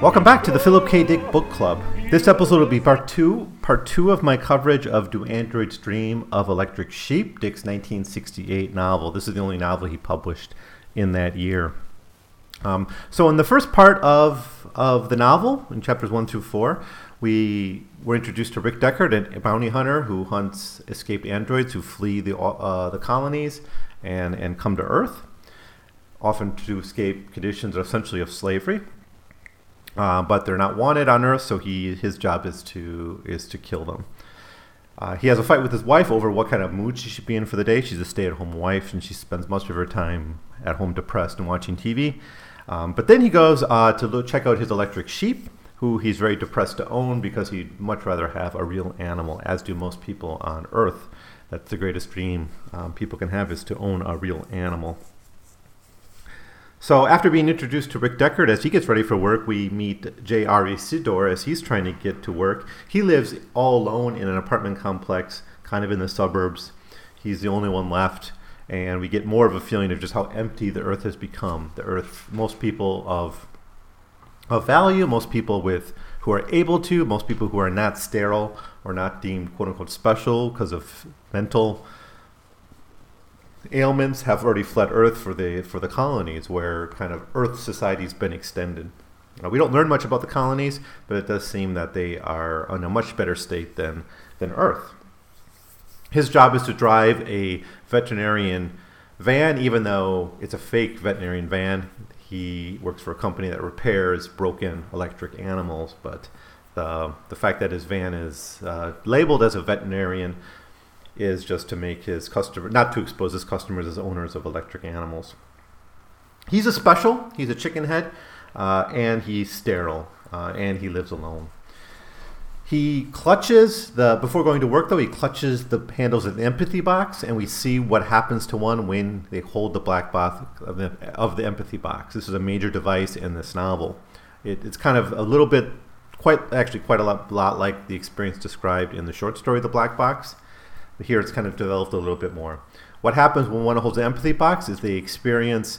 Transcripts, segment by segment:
Welcome back to the Philip K. Dick Book Club. This episode will be part two, part two of my coverage of Do Androids Dream of Electric Sheep, Dick's 1968 novel. This is the only novel he published in that year. Um, so, in the first part of of the novel, in chapters one through four, we were introduced to Rick Deckard, a bounty hunter who hunts escaped androids who flee the uh, the colonies and and come to Earth, often to escape conditions essentially of slavery. Uh, but they're not wanted on Earth, so he his job is to is to kill them. Uh, he has a fight with his wife over what kind of mood she should be in for the day. She's a stay-at-home wife, and she spends most of her time at home depressed and watching TV. Um, but then he goes uh, to look, check out his electric sheep, who he's very depressed to own because he'd much rather have a real animal, as do most people on Earth. That's the greatest dream um, people can have is to own a real animal. So after being introduced to Rick Deckard as he gets ready for work, we meet J.R. Isidore as he's trying to get to work. He lives all alone in an apartment complex, kind of in the suburbs. He's the only one left, and we get more of a feeling of just how empty the earth has become. The earth, most people of of value, most people with who are able to, most people who are not sterile or not deemed quote unquote special because of mental ailments have already fled Earth for the for the colonies, where kind of Earth society's been extended. Uh, we don't learn much about the colonies, but it does seem that they are in a much better state than than Earth. His job is to drive a veterinarian van, even though it's a fake veterinarian van. He works for a company that repairs broken electric animals, but the the fact that his van is uh, labeled as a veterinarian is just to make his customer not to expose his customers as owners of electric animals. He's a special. He's a chicken head, uh, and he's sterile, uh, and he lives alone. He clutches the before going to work though. He clutches the handles of the empathy box, and we see what happens to one when they hold the black box of the, of the empathy box. This is a major device in this novel. It, it's kind of a little bit, quite actually quite a lot, lot like the experience described in the short story "The Black Box." Here it's kind of developed a little bit more. What happens when one holds the empathy box is they experience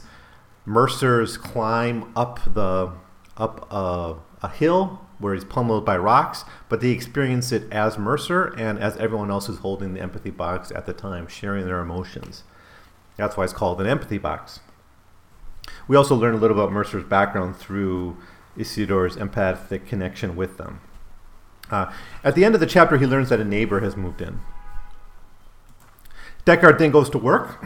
Mercer's climb up the up a, a hill where he's pummeled by rocks, but they experience it as Mercer and as everyone else who's holding the empathy box at the time, sharing their emotions. That's why it's called an empathy box. We also learn a little about Mercer's background through Isidore's empathic connection with them. Uh, at the end of the chapter, he learns that a neighbor has moved in. Deckard then goes to work,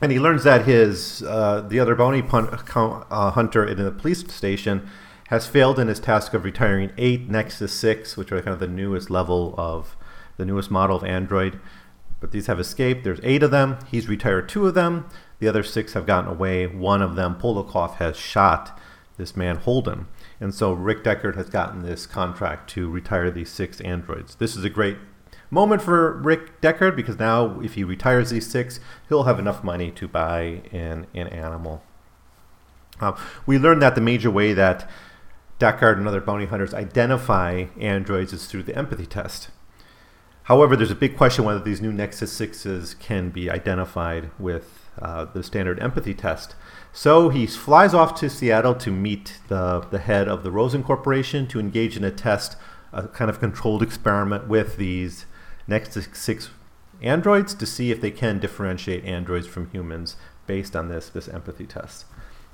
and he learns that his uh, the other bounty pun- uh, hunter in the police station has failed in his task of retiring eight Nexus Six, which are kind of the newest level of the newest model of Android. But these have escaped. There's eight of them. He's retired two of them. The other six have gotten away. One of them, Polakov, has shot this man Holden. And so Rick Deckard has gotten this contract to retire these six androids. This is a great moment for Rick Deckard because now if he retires these six, he'll have enough money to buy an, an animal. Uh, we learned that the major way that Deckard and other bounty hunters identify androids is through the empathy test. However, there's a big question whether these new Nexus 6s can be identified with uh, the standard empathy test. So he flies off to Seattle to meet the, the head of the Rosen Corporation to engage in a test, a kind of controlled experiment with these Nexus 6 androids to see if they can differentiate androids from humans based on this, this empathy test.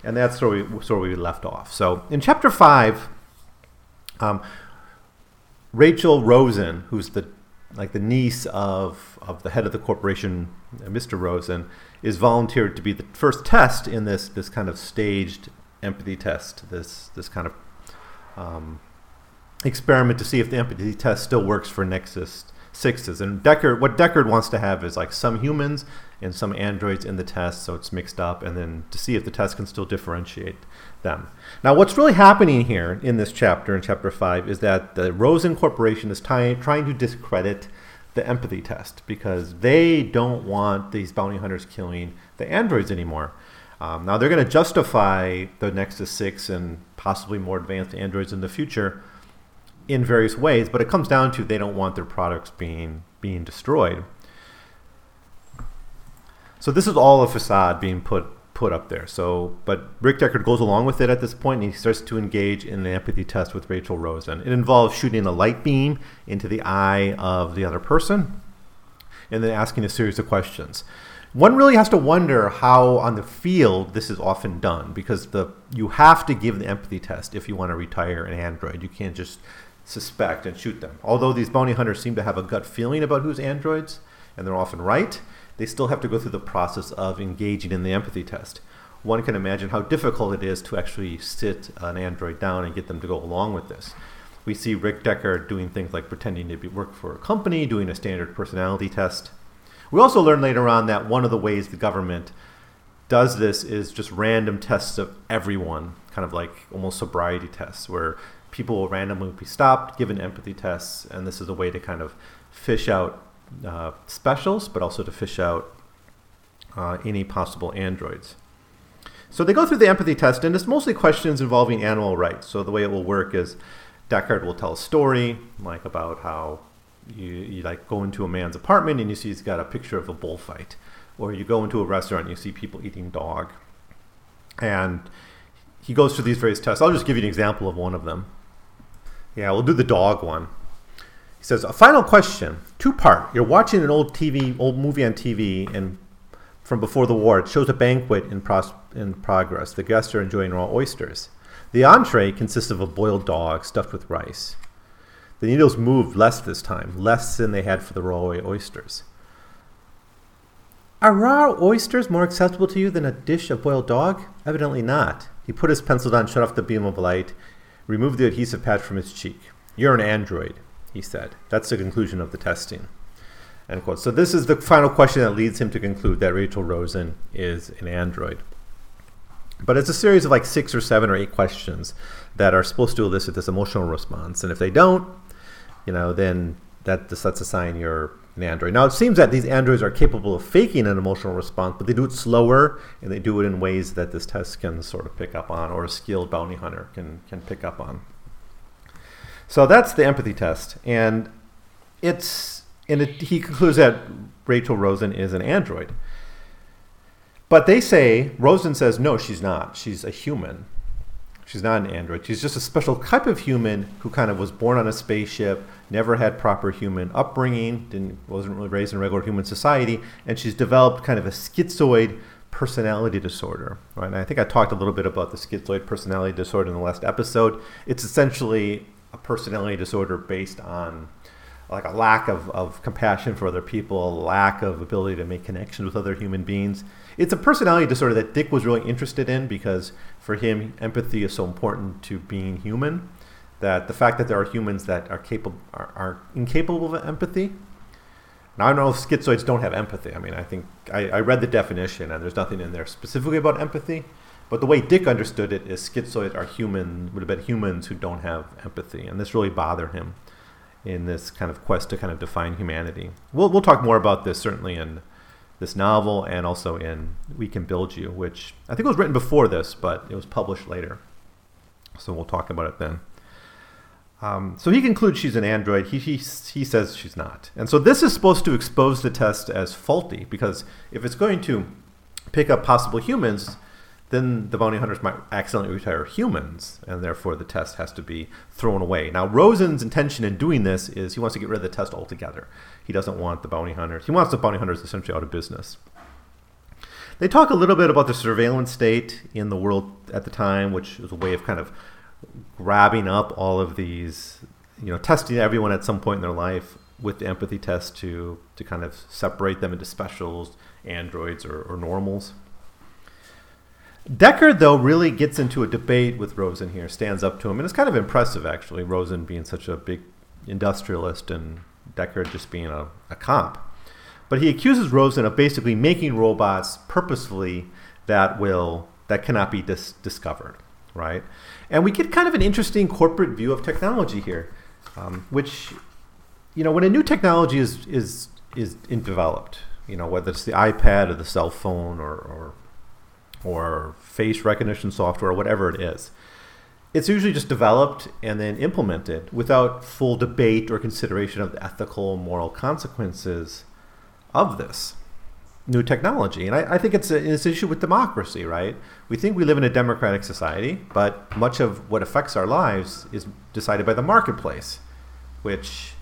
And that's where we, where we left off. So in chapter 5, um, Rachel Rosen, who's the like the niece of, of the head of the corporation, Mr. Rosen, is volunteered to be the first test in this this kind of staged empathy test. This this kind of um, experiment to see if the empathy test still works for Nexus sixes. And Deckard, what Deckard wants to have is like some humans and some androids in the test, so it's mixed up, and then to see if the test can still differentiate them. Now, what's really happening here in this chapter, in chapter five, is that the Rosen Corporation is ty- trying to discredit the empathy test because they don't want these bounty hunters killing the androids anymore. Um, now, they're going to justify the Nexus 6 and possibly more advanced androids in the future in various ways, but it comes down to they don't want their products being being destroyed. So this is all a facade being put put up there. So, but Rick Deckard goes along with it at this point, and he starts to engage in an empathy test with Rachel Rosen. It involves shooting a light beam into the eye of the other person, and then asking a series of questions. One really has to wonder how, on the field, this is often done because the you have to give the empathy test if you want to retire an android. You can't just suspect and shoot them. Although these bounty hunters seem to have a gut feeling about who's androids, and they're often right, they still have to go through the process of engaging in the empathy test. One can imagine how difficult it is to actually sit an android down and get them to go along with this. We see Rick Deckard doing things like pretending to be work for a company, doing a standard personality test. We also learn later on that one of the ways the government does this is just random tests of everyone, kind of like almost sobriety tests, where people will randomly be stopped, given empathy tests, and this is a way to kind of fish out uh, specials, but also to fish out uh, any possible androids. So they go through the empathy test, and it's mostly questions involving animal rights. So the way it will work is Deckard will tell a story, like about how you, you like go into a man's apartment and you see he's got a picture of a bullfight, or you go into a restaurant and you see people eating dog, and he goes through these various tests. I'll just give you an example of one of them. Yeah, we'll do the dog one. He says, a final question, two part. You're watching an old TV, old movie on TV, and from before the war, it shows a banquet in, pros- in progress. The guests are enjoying raw oysters. The entree consists of a boiled dog stuffed with rice. The needles moved less this time, less than they had for the raw oysters. Are raw oysters more acceptable to you than a dish of boiled dog? Evidently not. He put his pencil down, shut off the beam of light, removed the adhesive patch from his cheek. You're an android, he said. That's the conclusion of the testing. End quote. So this is the final question that leads him to conclude that Rachel Rosen is an android. But it's a series of like six or seven or eight questions that are supposed to elicit this emotional response. And if they don't, you know, then that sets a sign you're an android. Now, it seems that these androids are capable of faking an emotional response, but they do it slower and they do it in ways that this test can sort of pick up on or a skilled bounty hunter can, can pick up on. So that's the empathy test. And it's, and it, he concludes that Rachel Rosen is an android. But they say, Rosen says, no, she's not. She's a human. She's not an android. She's just a special type of human who kind of was born on a spaceship, never had proper human upbringing, didn't wasn't really raised in regular human society, and she's developed kind of a schizoid personality disorder. Right? And I think I talked a little bit about the schizoid personality disorder in the last episode. It's essentially a personality disorder based on like a lack of, of compassion for other people, a lack of ability to make connections with other human beings. It's a personality disorder that Dick was really interested in because for him, empathy is so important to being human that the fact that there are humans that are capable are, are incapable of empathy. Now I don't know if schizoids don't have empathy. I mean, I think I, I read the definition and there's nothing in there specifically about empathy. But the way Dick understood it is schizoids are human would have been humans who don't have empathy, and this really bothered him in this kind of quest to kind of define humanity. We'll we'll talk more about this certainly in this novel and also in We Can Build You, which I think was written before this, but it was published later. So we'll talk about it then. Um, so he concludes she's an android. He, he, he says she's not. And so this is supposed to expose the test as faulty because if it's going to pick up possible humans, then the bounty hunters might accidentally retire humans, and therefore the test has to be thrown away. Now, Rosen's intention in doing this is he wants to get rid of the test altogether. He doesn't want the bounty hunters. He wants the bounty hunters essentially out of business. They talk a little bit about the surveillance state in the world at the time, which is a way of kind of grabbing up all of these, you know, testing everyone at some point in their life with the empathy test to to kind of separate them into specials, androids, or, or normals. Deckard, though, really gets into a debate with Rosen here, stands up to him, and it's kind of impressive, actually. Rosen being such a big industrialist and Deckard just being a, a comp. But he accuses Rosen of basically making robots purposefully that will that cannot be dis- discovered, right? And we get kind of an interesting corporate view of technology here, um, which, you know, when a new technology is is is developed, you know, whether it's the iPad or the cell phone or or, or face recognition software or whatever it is, it's usually just developed and then implemented without full debate or consideration of the ethical moral consequences of this new technology. And I, I think it's, a, it's an issue with democracy, right? We think we live in a democratic society, but much of what affects our lives is decided by the marketplace, which,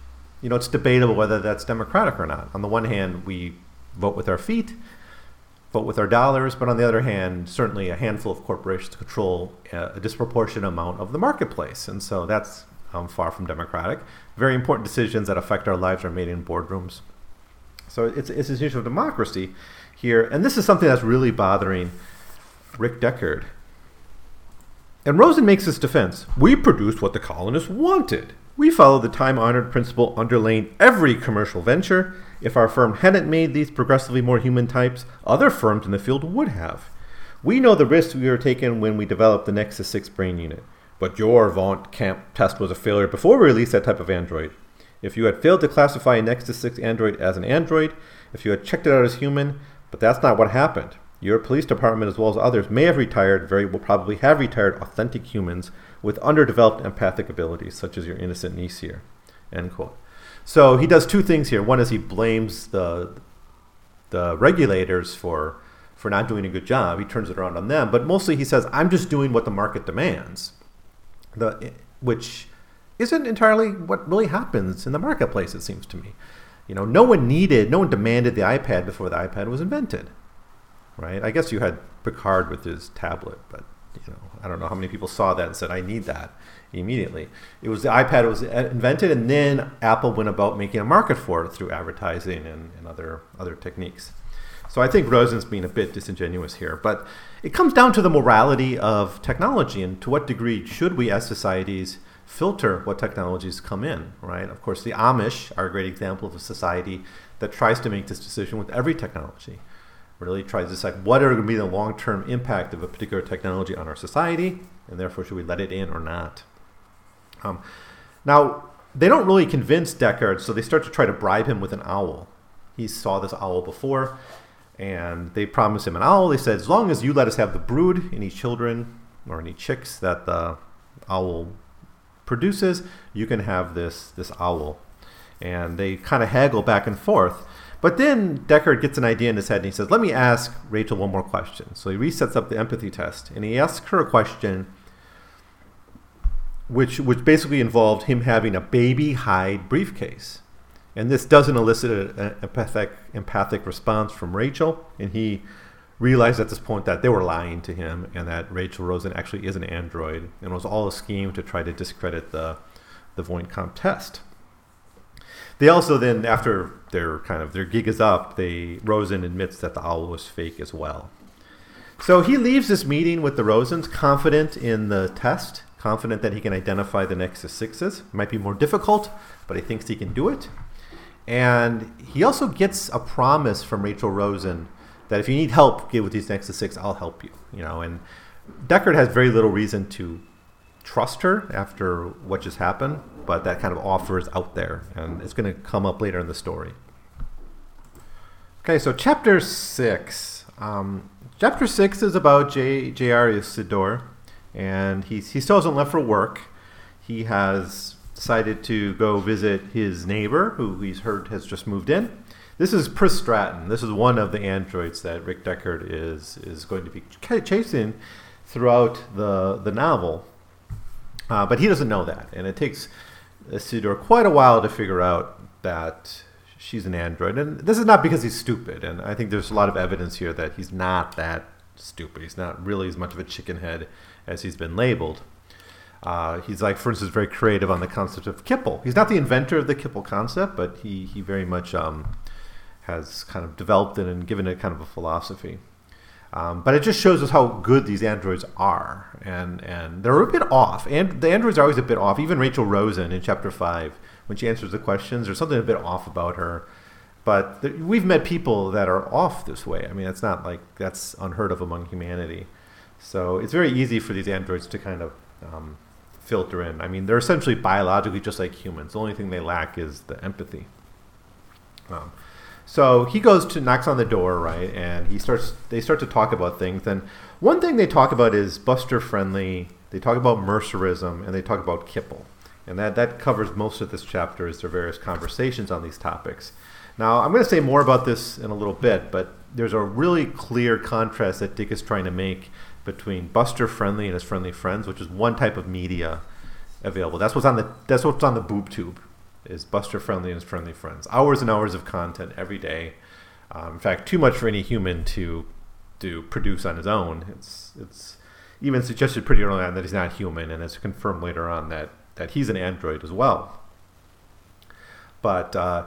you know, it's debatable whether that's democratic or not. On the one hand, we vote with our feet, vote with our dollars, but on the other hand, certainly a handful of corporations control a, a disproportionate amount of the marketplace. And so that's um, far from democratic. Very important decisions that affect our lives are made in boardrooms. So it's, it's this issue of democracy here. And this is something that's really bothering Rick Deckard. And Rosen makes this defense. We produced what the colonists wanted. We followed the time honored principle underlaying every commercial venture. If our firm hadn't made these progressively more human types, other firms in the field would have. We know the risks we were taking when we developed the Nexus 6 brain unit. But your Voight-Kampff test was a failure before we released that type of android. If you had failed to classify a Nexus 6 android as an android, if you had checked it out as human, but that's not what happened. Your police department, as well as others, may have retired, very will probably have retired authentic humans with underdeveloped empathic abilities, such as your innocent niece here. End quote. So he does two things here. One is he blames the the regulators for for not doing a good job. He turns it around on them, but mostly he says, "I'm just doing what the market demands," the which isn't entirely what really happens in the marketplace, it seems to me. You know, no one needed, no one demanded the iPad before the iPad was invented, right? I guess you had Picard with his tablet, but you know, I don't know how many people saw that and said, "I need that." Immediately, it was the iPad was invented, and then Apple went about making a market for it through advertising and, and other other techniques. So I think Rosen's being a bit disingenuous here, but it comes down to the morality of technology and to what degree should we, as societies, filter what technologies come in, right? Of course, the Amish are a great example of a society that tries to make this decision with every technology. Really tries to decide what are going to be the long-term impact of a particular technology on our society, and therefore should we let it in or not. Um, now, they don't really convince Deckard, so they start to try to bribe him with an owl. He saw this owl before, and they promise him an owl. They said, as long as you let us have the brood, any children or any chicks that the owl produces, you can have this this owl. And they kind of haggle back and forth. But then Deckard gets an idea in his head and he says, Let me ask Rachel one more question. So he resets up the empathy test and he asks her a question which which basically involved him having a baby hide briefcase. And this doesn't elicit an empathic empathic response from Rachel, and he realized at this point that they were lying to him and that Rachel Rosen actually is an android and it was all a scheme to try to discredit the the Voight-Kampff test. They also then, after their kind of their gig is up, they Rosen admits that the owl was fake as well. So he leaves this meeting with the Rosens confident in the test, confident that he can identify the Nexus Sixes. It might be more difficult, but he thinks he can do it. And he also gets a promise from Rachel Rosen that if you need help get with these Nexus Six, I'll help you. You know, and Deckard has very little reason to trust her after what just happened, but that kind of offer is out there, and it's going to come up later in the story. Okay, so chapter six. Um, chapter six is about J. J.R. Isidore, and he's, he still hasn't left for work. He has decided to go visit his neighbor, who he's heard has just moved in. This is Pris Stratton. This is one of the androids that Rick Deckard is is going to be chasing throughout the the novel. Uh, but he doesn't know that, and it takes Isidore quite a while to figure out that she's an android. And this is not because he's stupid, and I think there's a lot of evidence here that he's not that stupid. He's not really as much of a chicken head as he's been labeled. Uh, he's like, for instance, very creative on the concept of Kipple. He's not the inventor of the Kipple concept, but he he very much um, has kind of developed it and given it kind of a philosophy. Um, but it just shows us how good these androids are, and and they're a bit off. And the androids are always a bit off. Even Rachel Rosen in chapter five, when she answers the questions, there's something a bit off about her. But th- we've met people that are off this way. I mean, it's not like that's unheard of among humanity. So it's very easy for these androids to kind of um, filter in. I mean, they're essentially biologically just like humans. The only thing they lack is the empathy. Um, so he goes to knocks on the door, right, and he starts. They start to talk about things, and one thing they talk about is Buster friendly. They talk about Mercerism, and they talk about Kipple, and that that covers most of this chapter. Is their various conversations on these topics. Now I'm going to say more about this in a little bit, but there's a really clear contrast that Dick is trying to make between Buster Friendly and his friendly friends, which is one type of media available. That's what's on the that's what's on the boob tube is Buster Friendly and his friendly friends. Hours and hours of content every day. Um, in fact, too much for any human to to produce on his own. It's it's even suggested pretty early on that he's not human, and it's confirmed later on that that he's an android as well. But uh,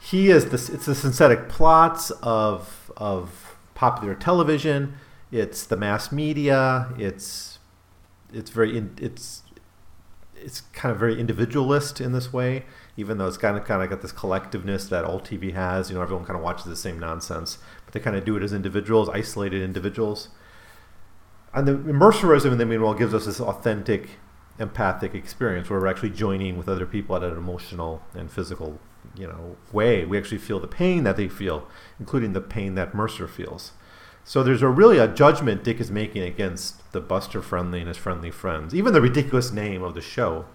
he is the it's the synthetic plots of of popular television. It's the mass media. It's it's very in, it's it's kind of very individualist in this way, even though it's kind of kind of got this collectiveness that all TV has. You know, everyone kind of watches the same nonsense, but they kind of do it as individuals, isolated individuals. And the Mercerism, in the meanwhile, gives us this authentic, empathic experience where we're actually joining with other people at an emotional and physical, you know, way. We actually feel the pain that they feel, including the pain that Mercer feels. So there's a really a judgment Dick is making against the Buster Friendly and his friendly friends. Even the ridiculous name of the show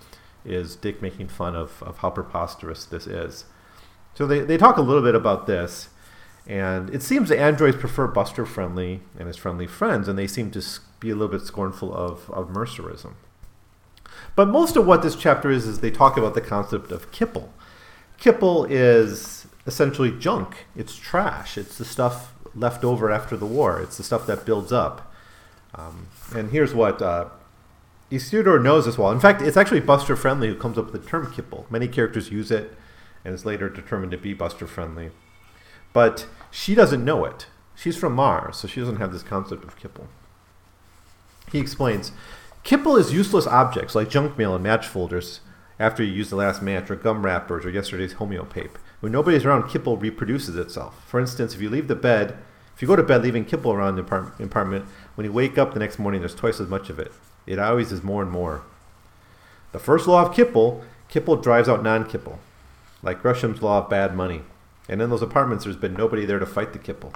is Dick making fun of, of how preposterous this is. So they, they talk a little bit about this, and it seems the androids prefer Buster Friendly and his friendly friends, and they seem to be a little bit scornful of, of Mercerism. But most of what this chapter is, is they talk about the concept of Kipple. Kipple is essentially junk. It's trash. It's the stuff left over after the war. It's the stuff that builds up. Um, and here's what uh, Isidore knows as well. In fact, it's actually Buster Friendly who comes up with the term kipple. Many characters use it and is later determined to be Buster Friendly. But she doesn't know it. She's from Mars, so she doesn't have this concept of kipple. He explains Kipple is useless objects like junk mail and match folders after you use the last match, or gum wrappers, or yesterday's homeopape. When nobody's around, kipple reproduces itself. For instance, if you leave the bed, if you go to bed leaving kipple around the apartment, when you wake up the next morning, there's twice as much of it. It always is more and more. The first law of kipple, kipple drives out non-kipple, like Gresham's law of bad money. And in those apartments, there's been nobody there to fight the kipple.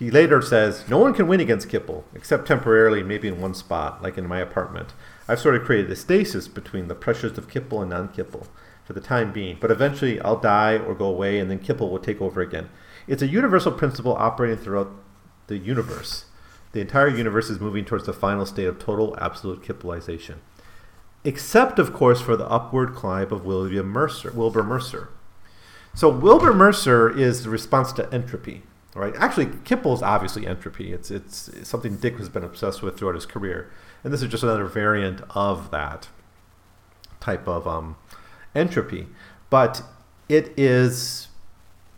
He later says, No one can win against Kipple, except temporarily, maybe in one spot, like in my apartment. I've sort of created a stasis between the pressures of Kipple and non Kipple for the time being, but eventually I'll die or go away, and then Kipple will take over again. It's a universal principle operating throughout the universe. The entire universe is moving towards the final state of total absolute Kippleization. Except, of course, for the upward climb of William Mercer, Wilbur Mercer. So Wilbur Mercer is the response to entropy right? Actually, Kipple is obviously entropy. It's, it's, it's something Dick has been obsessed with throughout his career, and this is just another variant of that type of um, entropy. But it is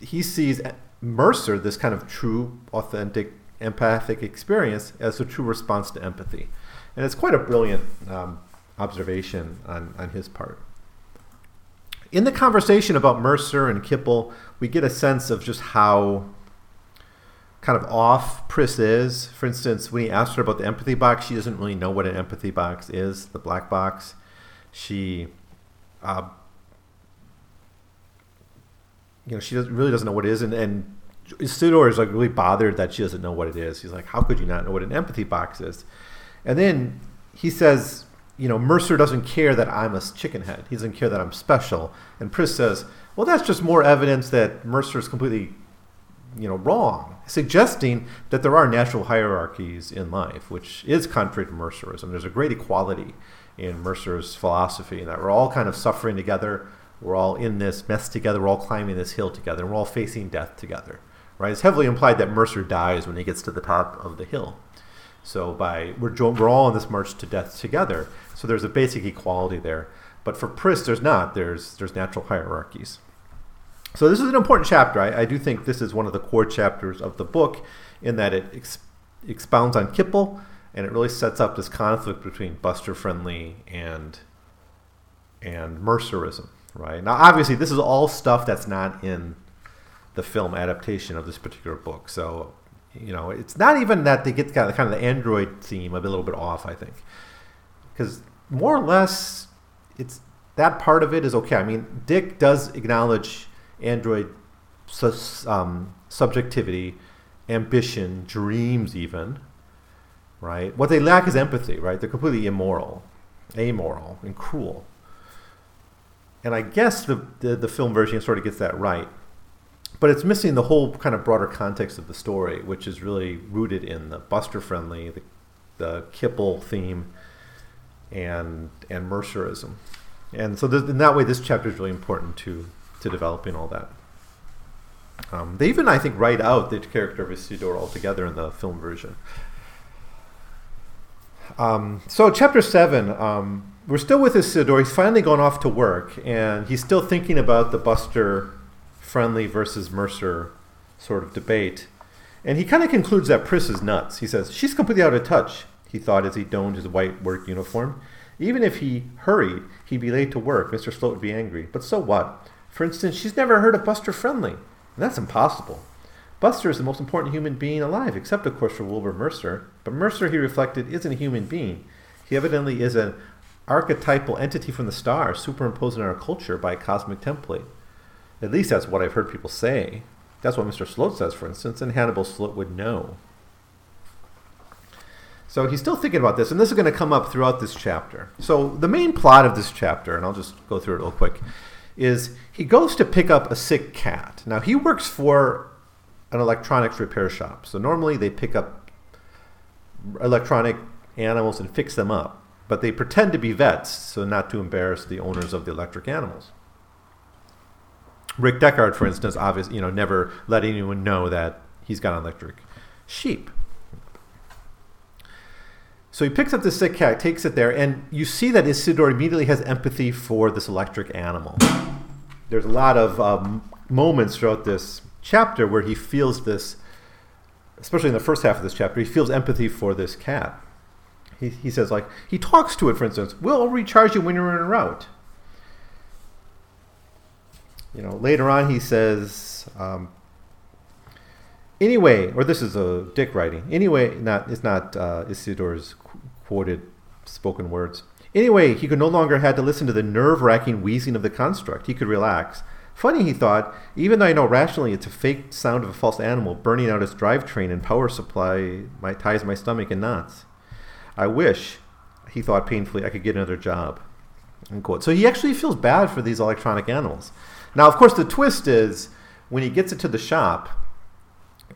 he sees Mercer, this kind of true, authentic, empathic experience, as a true response to empathy, and it's quite a brilliant um, observation on, on his part. In the conversation about Mercer and Kipple, we get a sense of just how kind of off Pris is. For instance, when he asked her about the empathy box, she doesn't really know what an empathy box is, the black box. She, uh, you know, she doesn't, really doesn't know what it is. And, and Isidore is like really bothered that she doesn't know what it is. He's like, how could you not know what an empathy box is? And then he says, you know, Mercer doesn't care that I'm a chicken head. He doesn't care that I'm special. And Pris says, well, that's just more evidence that Mercer is completely you know, wrong, suggesting that there are natural hierarchies in life, which is contrary to Mercerism. There's a great equality in Mercer's philosophy, in that we're all kind of suffering together, we're all in this mess together, we're all climbing this hill together, and we're all facing death together. Right? It's heavily implied that Mercer dies when he gets to the top of the hill. So by we're we're all on this march to death together. So there's a basic equality there. But for Pris, there's not. There's there's natural hierarchies. So this is an important chapter. I, I, do think this is one of the core chapters of the book in that it ex- expounds on Kipple and it really sets up this conflict between Buster Friendly and and Mercerism, right? Now, obviously, this is all stuff that's not in the film adaptation of this particular book. So, you know, it's not even that they get kind of, kind of the android theme a little bit off. I think because more or less, it's that part of it is okay. I mean, Dick does acknowledge android um, subjectivity, ambition, dreams, even. Right. What they lack is empathy. Right. They're completely immoral, amoral, and cruel. And I guess the, the, the film version sort of gets that right but it's missing the whole kind of broader context of the story, which is really rooted in the Buster Friendly, the, the Kipple theme, and and Mercerism, and so in that way, this chapter is really important to to developing all that. Um, they even, I think, write out the character of Isidore altogether in the film version. Um, so, chapter seven, um, we're still with Isidore. He's finally gone off to work, and he's still thinking about the Buster Friendly versus Mercer sort of debate. And he kind of concludes that Pris is nuts. He says, She's completely out of touch, he thought as he donned his white work uniform. Even if he hurried, he'd be late to work. Mr. Sloat would be angry. But so what? For instance, she's never heard of Buster Friendly. And that's impossible. Buster is the most important human being alive, except, of course, for Wilbur Mercer. But Mercer, he reflected, isn't a human being. He evidently is an archetypal entity from the stars, superimposed in our culture by a cosmic template. At least that's what I've heard people say. That's what Mr. Sloat says, for instance, and Hannibal Sloat would know. So he's still thinking about this, and this is going to come up throughout this chapter. So the main plot of this chapter, and I'll just go through it real quick, is he goes to pick up a sick cat. Now he works for an electronics repair shop. So normally they pick up electronic animals and fix them up, but they pretend to be vets so not to embarrass the owners of the electric animals. Rick Deckard, for instance, obviously, you know, never let anyone know that he's got an electric sheep. So he picks up the sick cat, takes it there, and you see that Isidore immediately has empathy for this electric animal. There's a lot of um, moments throughout this chapter where he feels this, especially in the first half of this chapter, he feels empathy for this cat. He, he says, like, he talks to it, for instance, we'll recharge you when you're en route you know, later on he says, um, anyway, or this is a Dick writing. Anyway, not it's not uh, Isidore's quoted spoken words. Anyway, he could no longer had to listen to the nerve-wracking wheezing of the construct. He could relax. Funny, he thought, even though I know rationally it's a fake sound of a false animal burning out its drivetrain and power supply my, ties my stomach in knots. I wish, he thought painfully, I could get another job. Unquote. So he actually feels bad for these electronic animals. Now, of course, the twist is when he gets it to the shop,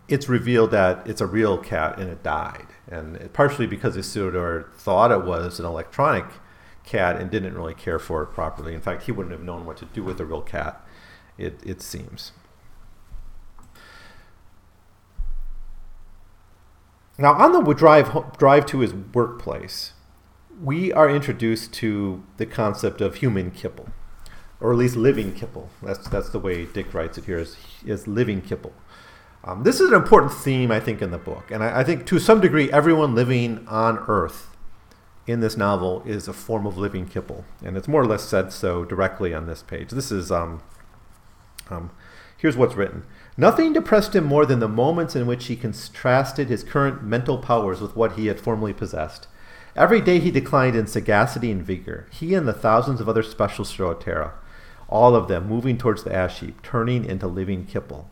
it's revealed that it's a real cat and it died. And partially because Isidore thought it was an electronic cat and didn't really care for it properly. In fact, he wouldn't have known what to do with a real cat, it, it seems. Now, on the drive, drive to his workplace, we are introduced to the concept of human kipple or at least living Kipple. That's that's the way Dick writes it here is is living Kipple. Um, this is an important theme, I think, in the book, and I, I, think to some degree, everyone living on Earth in this novel is a form of living Kipple, and it's more or less said so directly on this page. This is um, um, here's what's written. Nothing depressed him more than the moments in which he contrasted his current mental powers with what he had formerly possessed. Every day he declined in sagacity and vigor, he and the thousands of other specialists throughout Terra all of them moving towards the ash heap, turning into living kipple.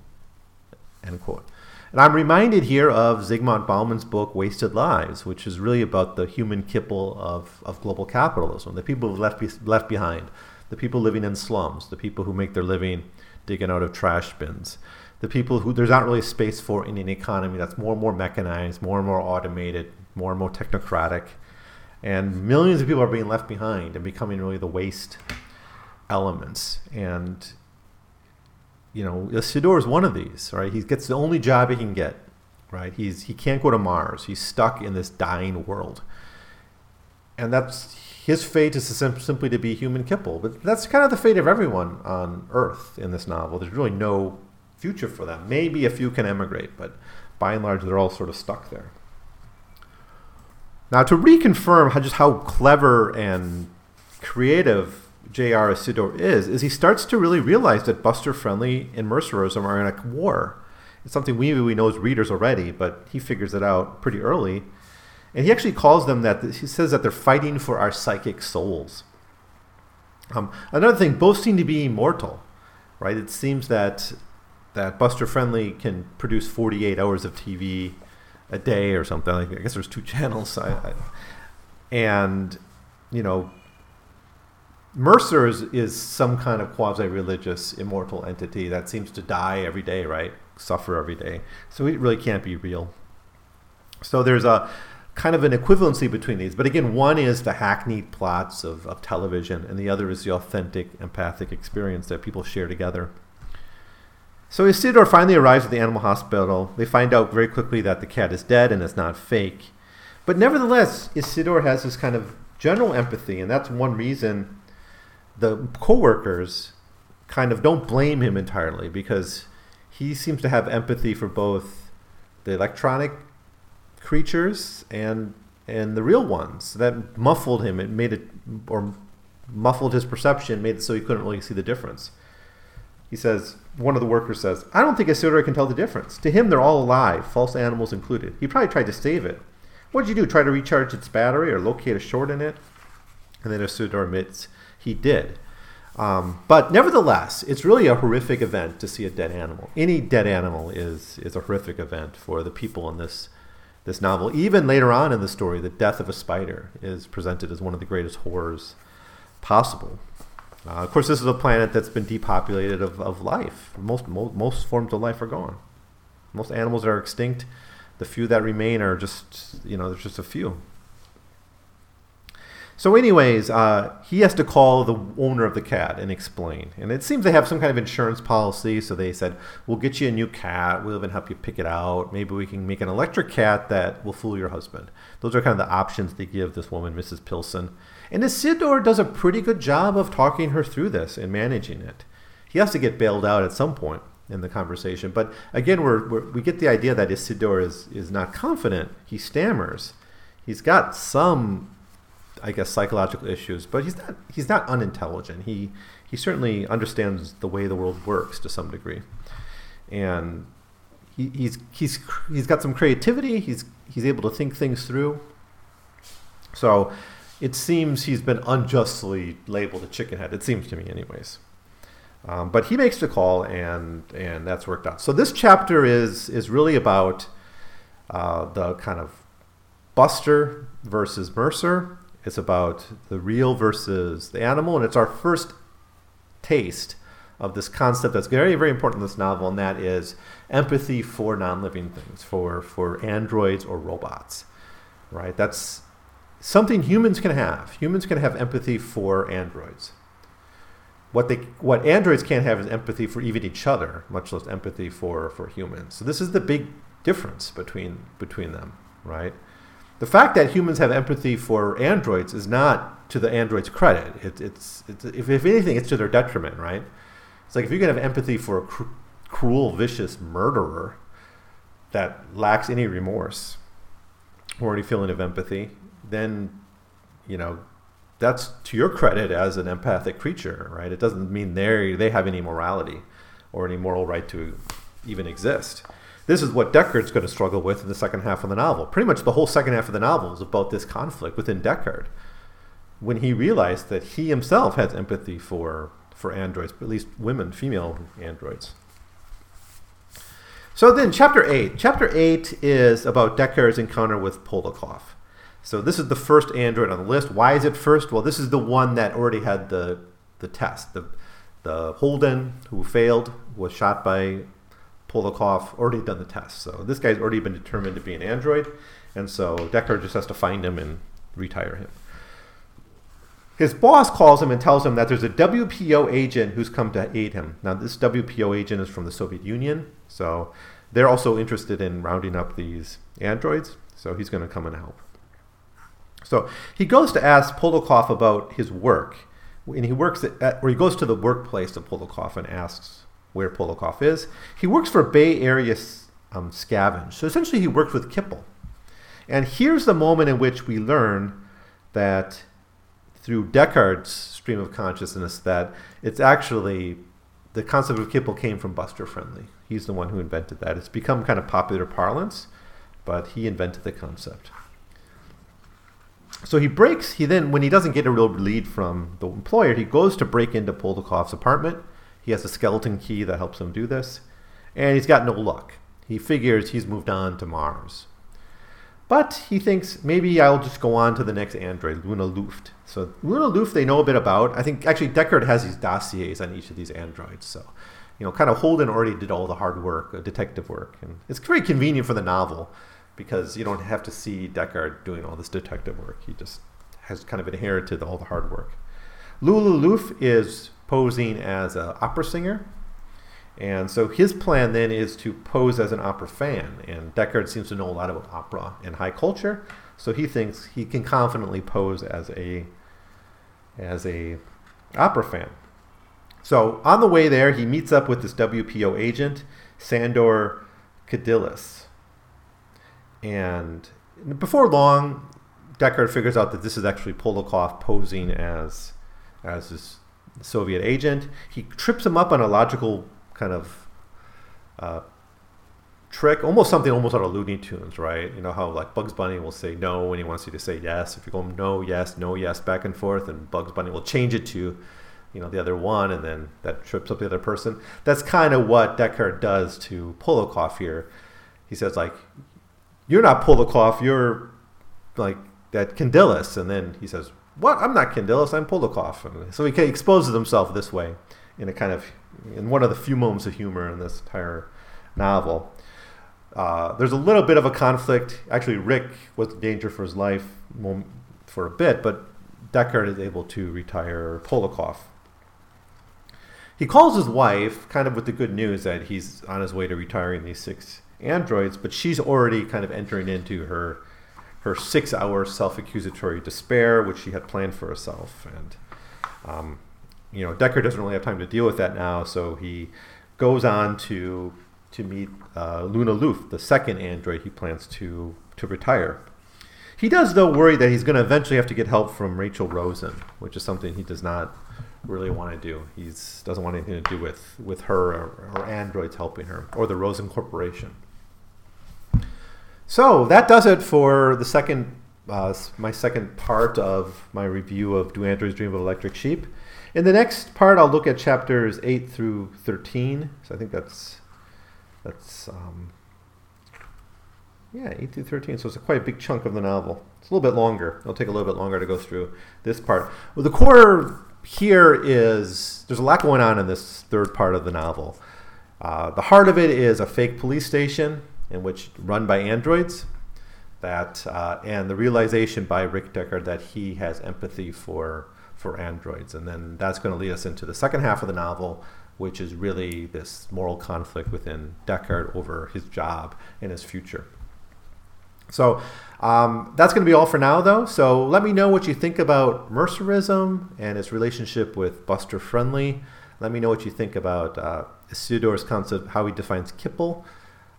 End quote. And I'm reminded here of Zygmunt Bauman's book Wasted Lives, which is really about the human kipple of, of global capitalism, the people left, be, left behind, the people living in slums, the people who make their living digging out of trash bins, the people who there's not really space for in an economy that's more and more mechanized, more and more automated, more and more technocratic. And millions of people are being left behind and becoming really the waste elements. And, you know, Isidore is one of these, right? He gets the only job he can get, right? He's, he can't go to Mars. He's stuck in this dying world. And that's, his fate is to sim- simply to be human kipple. But that's kind of the fate of everyone on Earth in this novel. There's really no future for them. Maybe a few can emigrate, but by and large, they're all sort of stuck there. Now, to reconfirm how, just how clever and creative J.R. Isidore is, is he starts to really realize that Buster Friendly and Mercerism are in a war. It's something we, we know as readers already, but he figures it out pretty early. And he actually calls them that, he says that they're fighting for our psychic souls. Um, another thing, both seem to be immortal, right? It seems that that Buster Friendly can produce 48 hours of TV a day or something. I guess there's two channels, I, I, and you know, Mercer is, is some kind of quasi-religious immortal entity that seems to die every day, right? Suffer every day. So it really can't be real. So there's a kind of an equivalency between these. But again, one is the hackneyed plots of, of television, and the other is the authentic empathic experience that people share together. So Isidore finally arrives at the animal hospital. They find out very quickly that the cat is dead and it's not fake. But nevertheless, Isidore has this kind of general empathy, and that's one reason the coworkers kind of don't blame him entirely because he seems to have empathy for both the electronic creatures and and the real ones that muffled him. It made it or muffled his perception, made it so he couldn't really see the difference. He says, one of the workers says, I don't think Isidore can tell the difference. To him, they're all alive, false animals included. He probably tried to save it. What did you do? Try to recharge its battery or locate a short in it? And then Isidore admits he did. Um, but nevertheless, it's really a horrific event to see a dead animal. Any dead animal is is a horrific event for the people in this this novel. Even later on in the story, the death of a spider is presented as one of the greatest horrors possible. Uh, of course, this is a planet that's been depopulated of, of life. Most, most, most forms of life are gone. Most animals are extinct. The few that remain are just, you know, there's just a few. So, anyways, uh, he has to call the owner of the cat and explain. And it seems they have some kind of insurance policy. So they said, "We'll get you a new cat. We'll even help you pick it out. Maybe we can make an electric cat that will fool your husband." Those are kind of the options they give this woman, Mrs. Pilson. And Isidore does a pretty good job of talking her through this and managing it. He has to get bailed out at some point in the conversation. But again, we're, we're, we get the idea that Isidore is, is not confident. He stammers. He's got some, I guess, psychological issues, but he's not, he's not unintelligent. He, he certainly understands the way the world works to some degree. And he, he's, he's, he's got some creativity. He's, he's able to think things through. So it seems he's been unjustly labeled a chickenhead. It seems to me, anyways. Um, but he makes the call, and and that's worked out. So this chapter is is really about uh, the kind of Buster versus Mercer. It's about the real versus the animal, and it's our first taste of this concept that's very very important in this novel, and that is empathy for non-living things, for for androids or robots. Right. That's something humans can have. Humans can have empathy for androids. What they what androids can't have is empathy for even each other, much less empathy for for humans. So this is the big difference between between them, right? The fact that humans have empathy for androids is not to the androids' credit. It, it's, it's if, if anything, it's to their detriment, right? It's like if you can have empathy for a cr- cruel, vicious murderer that lacks any remorse or any feeling of empathy, then you know that's to your credit as an empathic creature, right? It doesn't mean they they have any morality or any moral right to even exist. This is what Deckard's going to struggle with in the second half of the novel. Pretty much the whole second half of the novel is about this conflict within Deckard. When he realized that he himself has empathy for for androids, but at least women, female androids. So then, chapter eight. Chapter eight is about Deckard's encounter with Polakoff. So this is the first android on the list. Why is it first? Well, this is the one that already had the the test. The the Holden who failed was shot by Polakoff, already done the test. So this guy's already been determined to be an android, and so Deckard just has to find him and retire him. His boss calls him and tells him that there's a WPO agent who's come to aid him. Now, this WPO agent is from the Soviet Union, so they're also interested in rounding up these androids, so he's going to come and help. So he goes to ask Polakoff about his work. And he works at, or he goes to the workplace of Polakoff and asks where Polakoff is. He works for Bay Area um, Scavenge. So essentially, he works with Kipple. And here's the moment in which we learn that through Deckard's stream of consciousness that it's actually the concept of Kipple came from Buster Friendly. He's the one who invented that. It's become kind of popular parlance, but he invented the concept. So he breaks, he then, when he doesn't get a real lead from the employer, he goes to break into Polokov's apartment. He has a skeleton key that helps him do this. And he's got no luck. He figures he's moved on to Mars. But he thinks maybe I'll just go on to the next android, Luba Luft. So Luba Luft they know a bit about. I think actually Deckard has these dossiers on each of these androids. So, you know, kind of Holden already did all the hard work, uh, detective work. And it's very convenient for the novel because you don't have to see Deckard doing all this detective work. He just has kind of inherited all the hard work. Luba Luft is posing as an opera singer and so his plan then is to pose as an opera fan. And Deckard seems to know a lot about opera and high culture, so he thinks he can confidently pose as a as a opera fan. So on the way there, he meets up with this WPO agent, Sandor Kadilis. And before long, Deckard figures out that this is actually Polokov posing as as this Soviet agent. He trips him up on a logical kind of uh, trick, almost something almost out of Looney Tunes, right? You know how like Bugs Bunny will say no when he wants you to say yes. If you go no, yes, no, yes, back and forth, and Bugs Bunny will change it to, you know, the other one, and then that trips up the other person. That's kind of what Deckard does to Polokov here. He says like, "You're not Polokov. You're like that Kandilis," and then he says, "What? I'm not Kandilis. I'm Polokov." And so he exposes himself this way in a kind of in one of the few moments of humor in this entire novel. Uh, there's a little bit of a conflict. Actually, Rick was in danger for his life for a bit, but Deckard is able to retire Polokov. He calls his wife, kind of with the good news that he's on his way to retiring these six androids, but she's already kind of entering into her her six-hour self-accusatory despair, which she had planned for herself, and um, you know, Deckard doesn't really have time to deal with that now, so he goes on to to meet uh, Luba Luft, the second android he plans to to retire. He does, though, worry that he's going to eventually have to get help from Rachael Rosen, which is something he does not really want to do. He doesn't want anything to do with, with her or, or androids helping her, or the Rosen Corporation. So that does it for the second, uh, my second part of my review of Do Androids Dream of Electric Sheep. In the next part, I'll look at chapters 8 through 13. So I think that's, that's um, yeah, 8 through 13. So it's a quite a big chunk of the novel. It's a little bit longer. It'll take a little bit longer to go through this part. Well, the core here is there's a lot going on in this third part of the novel. Uh, the heart of it is a fake police station in which run by androids. That uh, and the realization by Rick Deckard that he has empathy for for androids. And then that's going to lead us into the second half of the novel, which is really this moral conflict within Deckard over his job and his future. So um, that's going to be all for now, though. So let me know what you think about Mercerism and its relationship with Buster Friendly. Let me know what you think about uh, Isidore's concept, how he defines Kipple.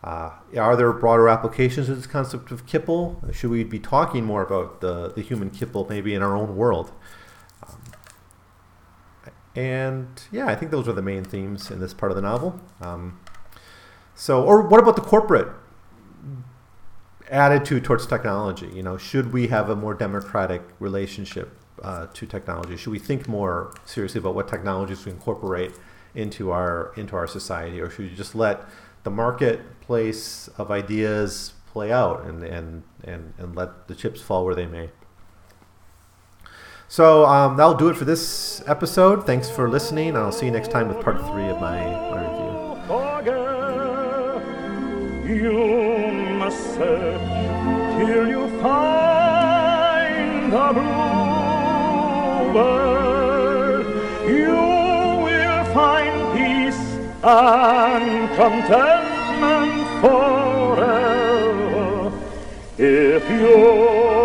Uh, are there broader applications of this concept of Kipple? Should we be talking more about the, the human Kipple maybe in our own world? And yeah, I think those are the main themes in this part of the novel. Um, so, or what about the corporate attitude towards technology? You know, should we have a more democratic relationship uh, to technology? Should we think more seriously about what technologies we incorporate into our into our society, or should we just let the marketplace of ideas play out and and and, and let the chips fall where they may? So um, that'll do it for this episode. Thanks for listening, I'll see you next time with part three of my, my review. You must search till you find the bluebird. And contentment forever. If you